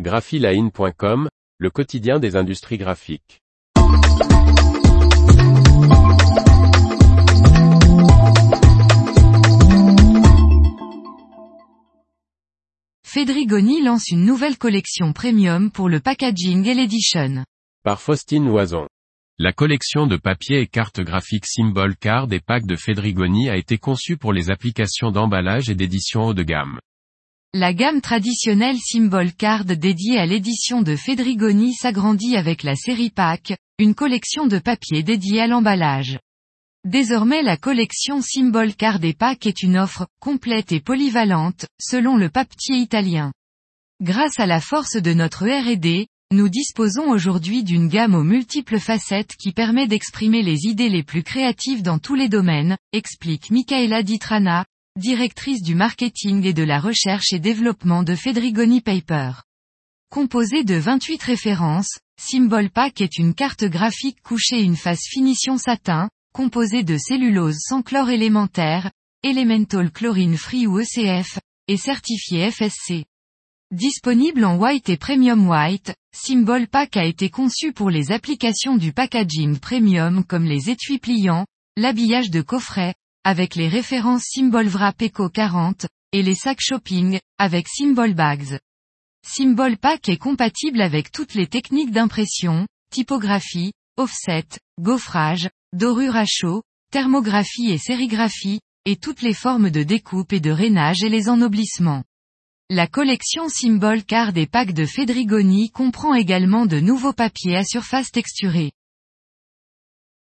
graphiline.com, le quotidien des industries graphiques. Fedrigoni lance une nouvelle collection premium pour le packaging et l'édition. Par Faustine Loison. La collection de papier et cartes graphiques Symbol Card et Pack de Fedrigoni a été conçue pour les applications d'emballage et d'édition haut de gamme. La gamme traditionnelle Symbol Card dédiée à l'édition de Fedrigoni s'agrandit avec la série Pack, une collection de papier dédiée à l'emballage. Désormais la collection Symbol Card et Pack est une offre complète et polyvalente, selon le papetier italien. Grâce à la force de notre R&D, nous disposons aujourd'hui d'une gamme aux multiples facettes qui permet d'exprimer les idées les plus créatives dans tous les domaines, explique Michaela Ditrana, directrice du marketing et de la recherche et développement de Fedrigoni Paper. Composé de 28 références, Symbol Pack est une carte graphique couchée une face finition satin, composée de cellulose sans chlore élémentaire, Elemental Chlorine Free ou ECF, et certifié FSC. Disponible en white et premium white, Symbol Pack a été conçu pour les applications du packaging premium comme les étuis pliants, l'habillage de coffret, avec les références Symbol Wrap Eco 40, et les sacs shopping, avec Symbol Bags. Symbol Pack est compatible avec toutes les techniques d'impression, typographie, offset, gaufrage, dorure à chaud, thermographie et sérigraphie, et toutes les formes de découpe et de rainage et les ennoblissements. La collection Symbol Card et Pack de Fedrigoni comprend également de nouveaux papiers à surface texturée.